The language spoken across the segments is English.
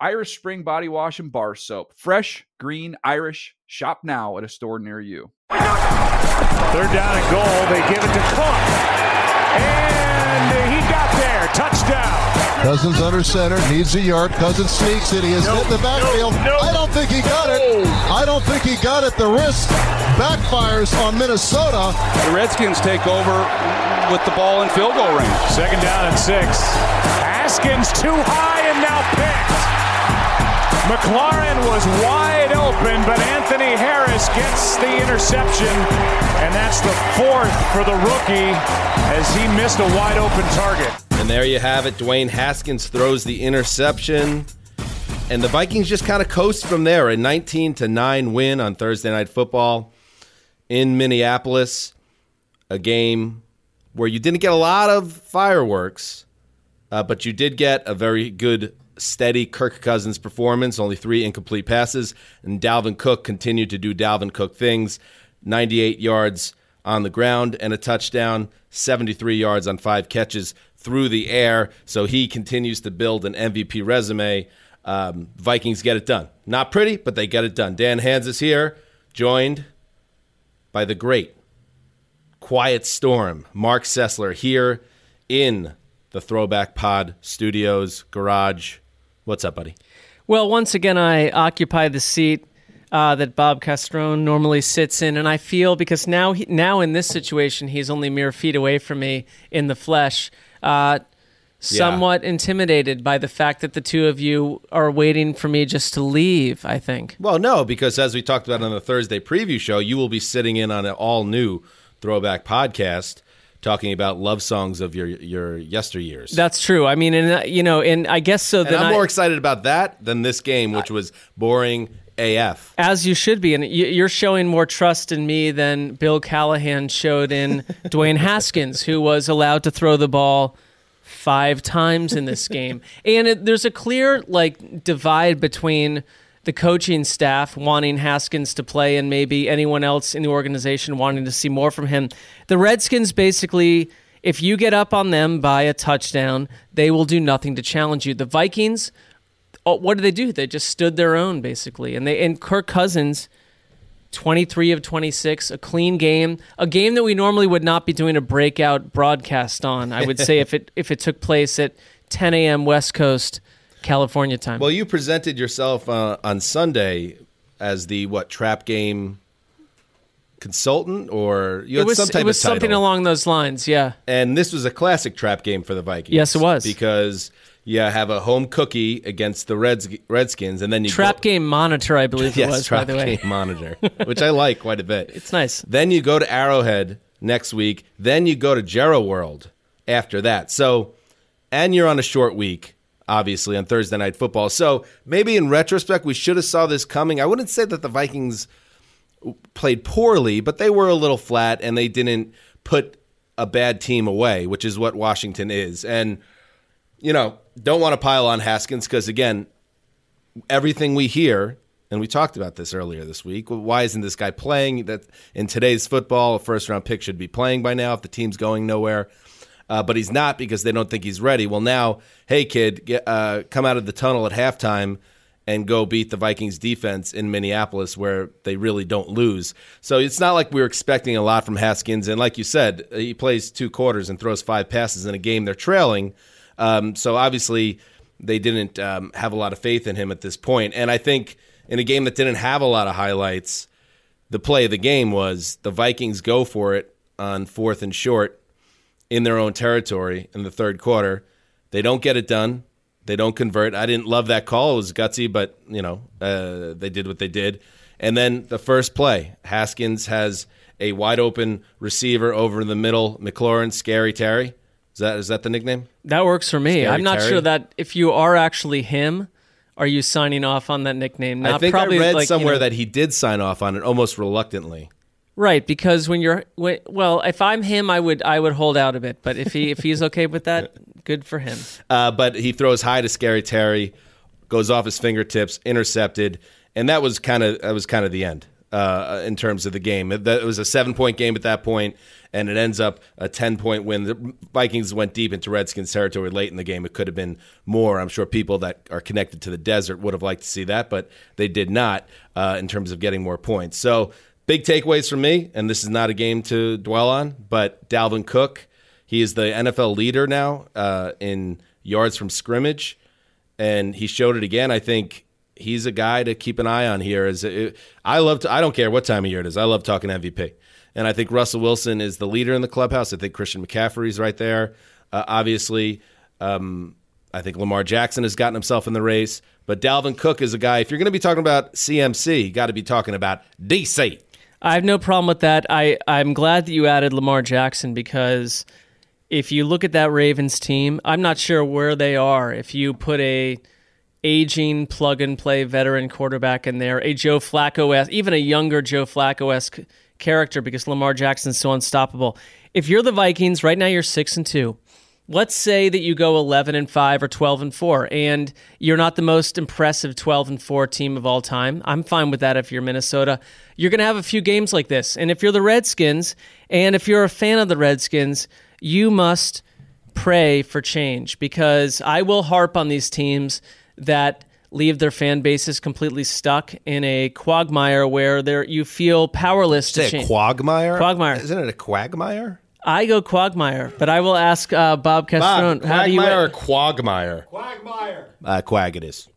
Irish Spring Body Wash and Bar Soap. Fresh, green, Irish. Shop now at a store near you. Third down and goal. They give it to Cook. And he got there. Touchdown. Cousins under center, needs a yard. Cousins sneaks it. He has hit the backfield. I don't think he got it. I don't think he got it. The wrist backfires on Minnesota. The Redskins take over with the ball in field goal range. Second down and six. Haskins too high and now picked. McLaurin was wide open, but Anthony Harris gets the interception, and that's the fourth for the rookie as he missed a wide open target. And there you have it. Dwayne Haskins throws the interception. And the Vikings just kind of coast from there. A 19 to 9 win on Thursday Night Football in Minneapolis. A game where you didn't get a lot of fireworks, uh, but you did get a very good steady Kirk Cousins performance, only three incomplete passes, and Dalvin Cook continued to do Dalvin Cook things 98 yards on the ground and a touchdown, 73 yards on five catches through the air. So he continues to build an MVP resume. Um, Vikings get it done. Not pretty, but they get it done. Dan Hanzus is here, joined by the great Quiet Storm, Marc Sessler, here in the Throwback Pod Studios garage What's up, buddy? Well, once again, I occupy the seat uh, that Bob Castrone normally sits in, and I feel because now, he, now in this situation, he's only mere feet away from me in the flesh. Uh, somewhat yeah. intimidated by the fact that the two of you are waiting for me just to leave. I think. Well, no, because as we talked about on the Thursday preview show, you will be sitting in on an all new throwback podcast talking about love songs of your your yesteryears. That's true. I mean, and uh, you know, and I guess so. And I'm I, more excited about that than this game, which was boring AF. As you should be, and you're showing more trust in me than Bill Callahan showed in Dwayne Haskins, who was allowed to throw the ball five times in this game. And it, there's a clear like divide between the coaching staff wanting Haskins to play and maybe anyone else in the organization wanting to see more from him. The Redskins basically, if you get up on them by a touchdown, they will do nothing to challenge you. The Vikings, oh, what did they do? They just stood their own basically, and they and Kirk Cousins. 23 of 26, a clean game, a game that we normally would not be doing a breakout broadcast on. I would say if it if it took place at 10 a.m. West Coast California time. Well, you presented yourself uh, on Sunday as the what trap game consultant, or you had was, some type it was of title. something along those lines. Yeah, and this was a classic trap game for the Vikings. Yes, it was because you have a home cookie against the Reds, Redskins, and then you trap go, game monitor. I believe yes, it was. Trap by the way. Trap game monitor, which I like quite a bit. It's nice. Then you go to Arrowhead next week. Then you go to Jerry World after that. So, and you're on a short week obviously on Thursday night football. So maybe in retrospect we should have saw this coming. I wouldn't say that the Vikings played poorly, but they were a little flat and they didn't put a bad team away, which is what Washington is. And you know, don't want to pile on Haskins because again, everything we hear and we talked about this earlier this week. Why isn't this guy playing? That in today's football, a first round pick should be playing by now if the team's going nowhere uh, but he's not because they don't think he's ready. Well, now, hey, kid, get, uh, come out of the tunnel at halftime and go beat the Vikings defense in Minneapolis where they really don't lose. So it's not like we are expecting a lot from Haskins. And like you said, he plays two quarters and throws five passes in a game they're trailing. Um, so obviously they didn't um, have a lot of faith in him at this point. And I think in a game that didn't have a lot of highlights, the play of the game was the Vikings go for it on fourth and short in their own territory in the third quarter. They don't get it done. They don't convert. I didn't love that call. It was gutsy, but you know uh, they did what they did. And then the first play, Haskins has a wide open receiver over the middle. McLaurin, Scary Terry. Is that is that the nickname? That works for me. Scary I'm not Terry? sure that if you are actually him, are you signing off on that nickname? Not I think probably I read like, somewhere you know, that he did sign off on it almost reluctantly. Right, because when you're when, well, if I'm him, I would I would hold out a bit. But if he if he's okay with that, good for him. Uh, but he throws high to Scary Terry, goes off his fingertips, intercepted, and that was kind of that was kind of the end uh, in terms of the game. It, it was a seven point game at that point, and it ends up a ten point win. The Vikings went deep into Redskins territory late in the game. It could have been more. I'm sure people that are connected to the desert would have liked to see that, but they did not uh, in terms of getting more points. So big takeaways from me, and this is not a game to dwell on, but Dalvin Cook. He is the NFL leader now uh, in yards from scrimmage, and he showed it again. I think he's a guy to keep an eye on here. As it, I love, to, I don't care what time of year it is. I love talking MVP, and I think Russell Wilson is the leader in the clubhouse. I think Christian McCaffrey's right there. Uh, obviously, um, I think Lamar Jackson has gotten himself in the race, but Dalvin Cook is a guy. If you're going to be talking about CMC, you got to be talking about DC. I have no problem with that. I I'm glad that you added Lamar Jackson because if you look at that Ravens team, I'm not sure where they are. If you put a aging plug and play veteran quarterback in there, a Joe Flacco, esque, even a younger Joe Flacco esque character, because Lamar Jackson's so unstoppable. If you're the Vikings right now, you're six and two. Let's say that you go 11 and 5 or 12 and 4 and you're not the most impressive 12 and 4 team of all time. I'm fine with that if you're Minnesota. You're going to have a few games like this. And if you're the Redskins and if you're a fan of the Redskins, you must pray for change because I will harp on these teams that leave their fan bases completely stuck in a quagmire where you feel powerless to change. quagmire? Quagmire. Isn't it a quagmire? I go quagmire, but I will ask uh, Bob Castrone. Bob, how do you? quagmire or quagmire? Quagmire. Uh, quag it is.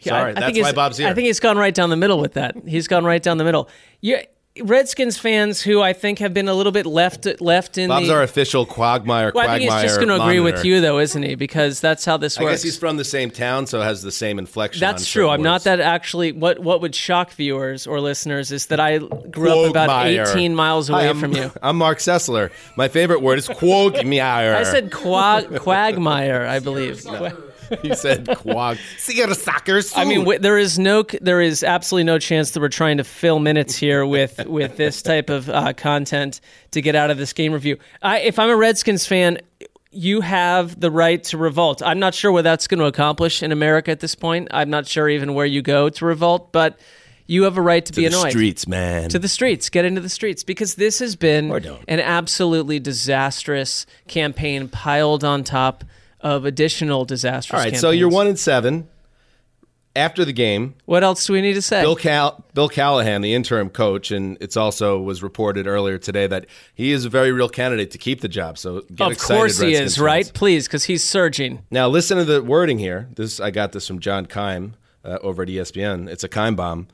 Yeah, I- Sorry, I that's think why Bob's here. I think he's gone right down the middle with that. He's gone right down the middle. You Redskins fans who I think have been a little bit left left in Bob's the. our official quagmire. well, I think he's just going to agree with you, though, isn't he? Because that's how this I works. guess he's from the same town, so has the same inflection. on That's true. I'm not that actually. What what would shock viewers or listeners is that I grew up about 18 miles away Hi, from you. I'm Marc Sessler. My favorite word is quagmire. I said quag, quagmire, I believe. you said quag. See, you suckers. I mean, w- there is no, there is absolutely no chance that we're trying to fill minutes here with with this type of uh, content to get out of this game review. I, if I'm a Redskins fan, you have the right to revolt. I'm not sure what that's going to accomplish in America at this point. I'm not sure even where you go to revolt, but you have a right to, be the annoyed. streets, man. To the streets, get into the streets because this has been an absolutely disastrous campaign piled on top of additional disastrous. All right, so you're one in seven. After the game, What else do we need to say? Bill Cal- Bill Callahan, the interim coach, and it's also was reported earlier today that he is a very real candidate to keep the job. So get Of course he Redskins is, right? fans. Please, because he's surging. Now listen to the wording here. This I got this from John Keim uh, over at ESPN. It's a Keim bomb.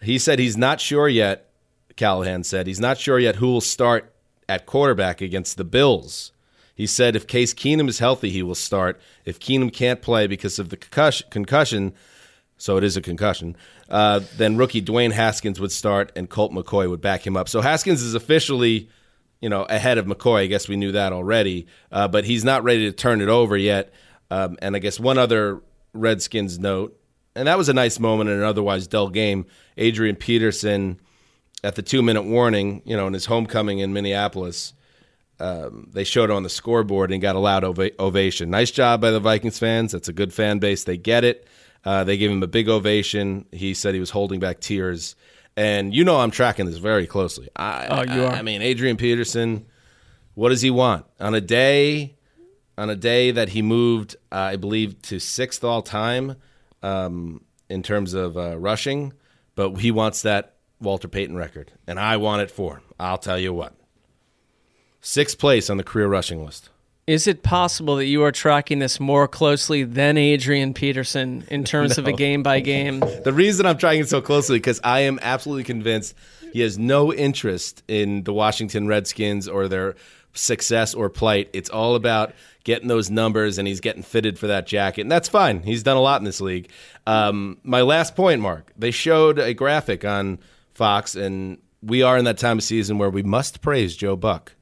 He said he's not sure yet. Callahan said he's not sure yet who will start at quarterback against the Bills. He said if Case Keenum is healthy, he will start. If Keenum can't play because of the concussion, so it is a concussion, uh, then rookie Dwayne Haskins would start and Colt McCoy would back him up. So Haskins is officially, you know, ahead of McCoy. I guess we knew that already, uh, but he's not ready to turn it over yet. Um, and I guess one other Redskins note, and that was a nice moment in an otherwise dull game. Adrian Peterson at the two minute warning, you know, in his homecoming in Minneapolis, um, they showed on the scoreboard and got a loud ova- ovation. Nice job by the Vikings fans. That's a good fan base. They get it. Uh, they gave him a big ovation. He said he was holding back tears. And you know I'm tracking this very closely. I, Oh, you I- are. I mean, Adrian Peterson, what does he want on a day? On a day that he moved, uh, I believe, to sixth all time um, in terms of uh, rushing, but he wants that Walter Payton record, and I want it for him. I'll tell you what. Sixth place on the career rushing list. Is it possible that you are tracking this more closely than Adrian Peterson in terms of a game by game? The reason I'm tracking it so closely because I am absolutely convinced he has no interest in the Washington Redskins or their success or plight. It's all about getting those numbers, and he's getting fitted for that jacket, and that's fine. He's done a lot in this league. Um, my last point, Marc. They showed a graphic on Fox, and we are in that time of season where we must praise Joe Buck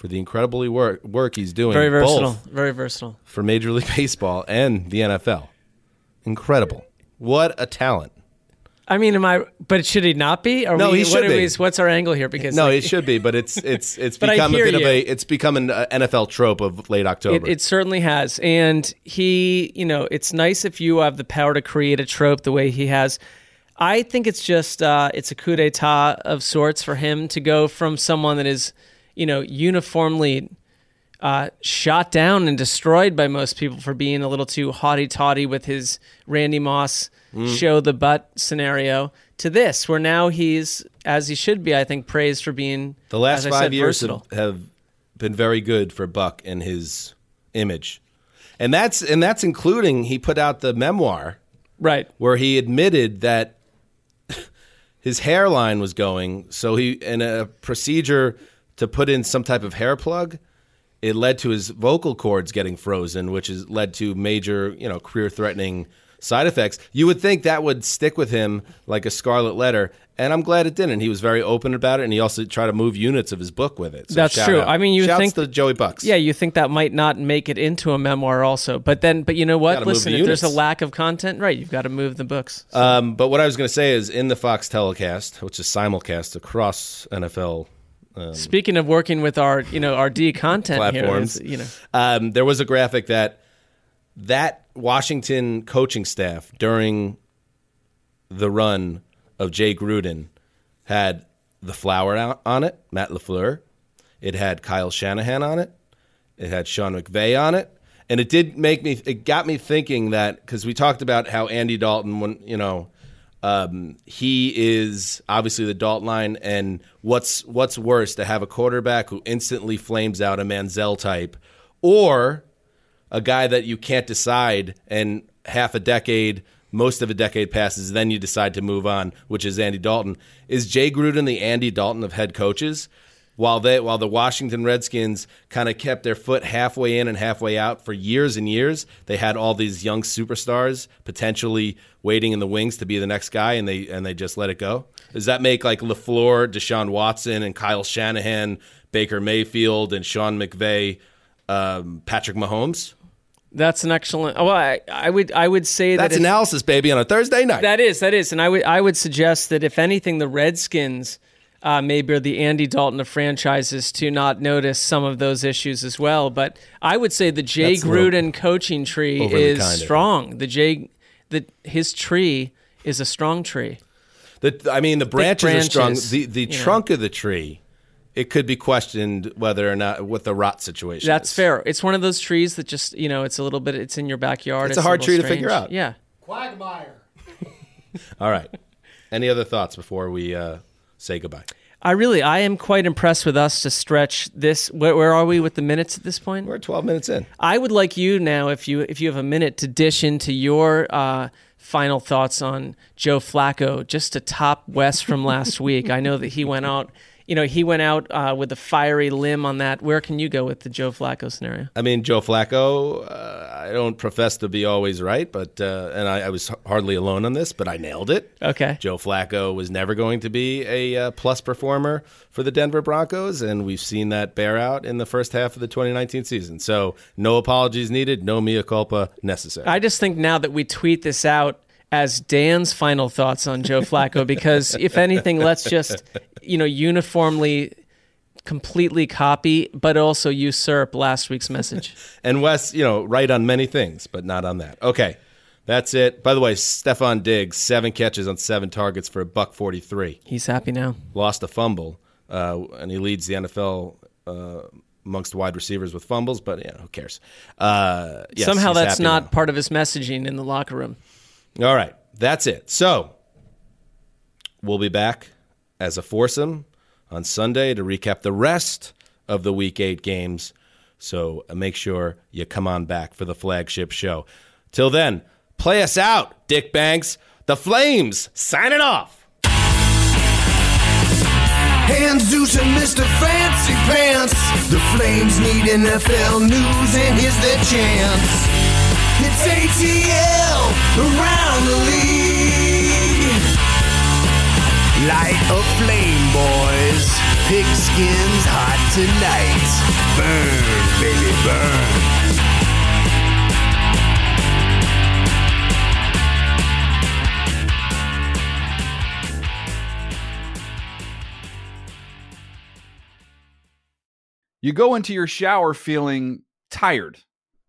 for the incredibly work work he's doing. Very versatile. both Very versatile. for Major League Baseball and the NFL. Incredible. What a talent. I mean, am I? But should he not be? Are No, we, he what should be. we- what's our angle here? Because No, like, it should be, but it's it's it's become a bit of a it's become an uh, NFL trope of late October. It, it certainly has. And he, you know, it's nice if you have the power to create a trope the way he has. I think it's just, uh, it's a coup d'etat of sorts for him to go from someone that is, you know, uniformly uh, shot down and destroyed by most people for being a little too haughty toddy with his Randy Moss Mm. show the butt scenario to this, where now he's, as he should be, I think, praised for being the last as I five said, years versatile. have been very good for Buck and his image, and that's and that's including he put out the memoir Right. where he admitted that his hairline was going. So he in a procedure to put in some type of hair plug, it led to his vocal cords getting frozen, which has led to major, you know, career-threatening side effects. You would think that would stick with him like a scarlet letter, and I'm glad it didn't. He was very open about it, and he also tried to move units of his book with it. So That's true. out. I mean, you Shouts think- to Joey Bucks. Yeah, you think that might not make it into a memoir, also. But then, but you know what? Gotta Listen, the if there's a lack of content, right? You've got to move the books. Um, but what I was going to say is in the Fox telecast, which is simulcast across NFL Speaking of working with our, you know, our D content Platforms. is, you know, um, there was a graphic that that Washington coaching staff during the run of Jay Gruden had the flower out on it, Matt LaFleur. It had Kyle Shanahan on it. It had Sean McVay on it, and it did make me. It got me thinking that because we talked about how Andy Dalton, when you know, um, he is obviously the Dalton line, and what's what's worse to have a quarterback who instantly flames out a Manziel type, or a guy that you can't decide, and half a decade, most of a decade passes, then you decide to move on, which is Andy Dalton. Is Jay Gruden the Andy Dalton of head coaches? While they, while the Washington Redskins kind of kept their foot halfway in and halfway out for years and years, they had all these young superstars potentially waiting in the wings to be the next guy, and they and they just let it go. Does that make like LaFleur, Deshaun Watson, and Kyle Shanahan, Baker Mayfield, and Sean McVay, um, Patrick Mahomes? that's an excellent. Well, I, I would, I would say That's that analysis, baby, on a Thursday night. That is, that is, and I would, I would suggest that if anything, the Redskins uh, maybe are the Andy Dalton of franchises to not notice some of those issues as well. But I would say the Jay That's Gruden coaching tree is kind of strong. The Jay, the his tree is a strong tree. The, I mean, the branches, are strong. The the you know. trunk of the tree, it could be questioned whether or not what the rot situation. That's is. fair. It's one of those trees that just you know, it's a little bit. It's in your backyard. It's a hard little tree to figure out. Yeah. Quagmire. All right. Any other thoughts before we uh, say goodbye? I really, I am quite impressed with us to stretch this. Where, where are we with the minutes at this point? We're 12 minutes in. I would like you now, if you if you have a minute, to dish into your uh, final thoughts on Joe Flacco, just to top West from last week. I know that he went out. You know, he went out uh, with a fiery limb on that. Where can you go with the Joe Flacco scenario? I mean, Joe Flacco. Uh, I don't profess to be always right, but uh, and I, I was hardly alone on this, but I nailed it. Okay. Joe Flacco was never going to be a uh, plus performer for the Denver Broncos, and we've seen that bear out in the first half of the 2019 season. So, no apologies needed, no mea culpa necessary. I just think now that we tweet this out as Dan's final thoughts on Joe Flacco, because if anything, let's just you know uniformly, completely copy, but also usurp last week's message. and Wes, you know, right on many things, but not on that. Okay, that's it. By the way, Stefon Diggs, seven catches on seven targets for a buck 43. He's happy now. Lost a fumble, uh, and he leads the NFL. Uh, Amongst wide receivers with fumbles, but yeah, who cares? Uh, yes, Somehow that's not now. part of his messaging in the locker room. All right, that's it. So we'll be back as a foursome on Sunday to recap the rest of the Week Eight games. So uh, make sure you come on back for the flagship show. Till then, play us out, Dick Banks. The Flames signing off. And Zeus Mr. Fancy Pants. The Flames need NFL news, and here's their chance. It's ATL around the league. Light a flame, boys. Pigskins hot tonight. Burn, baby, burn. You go into your shower feeling tired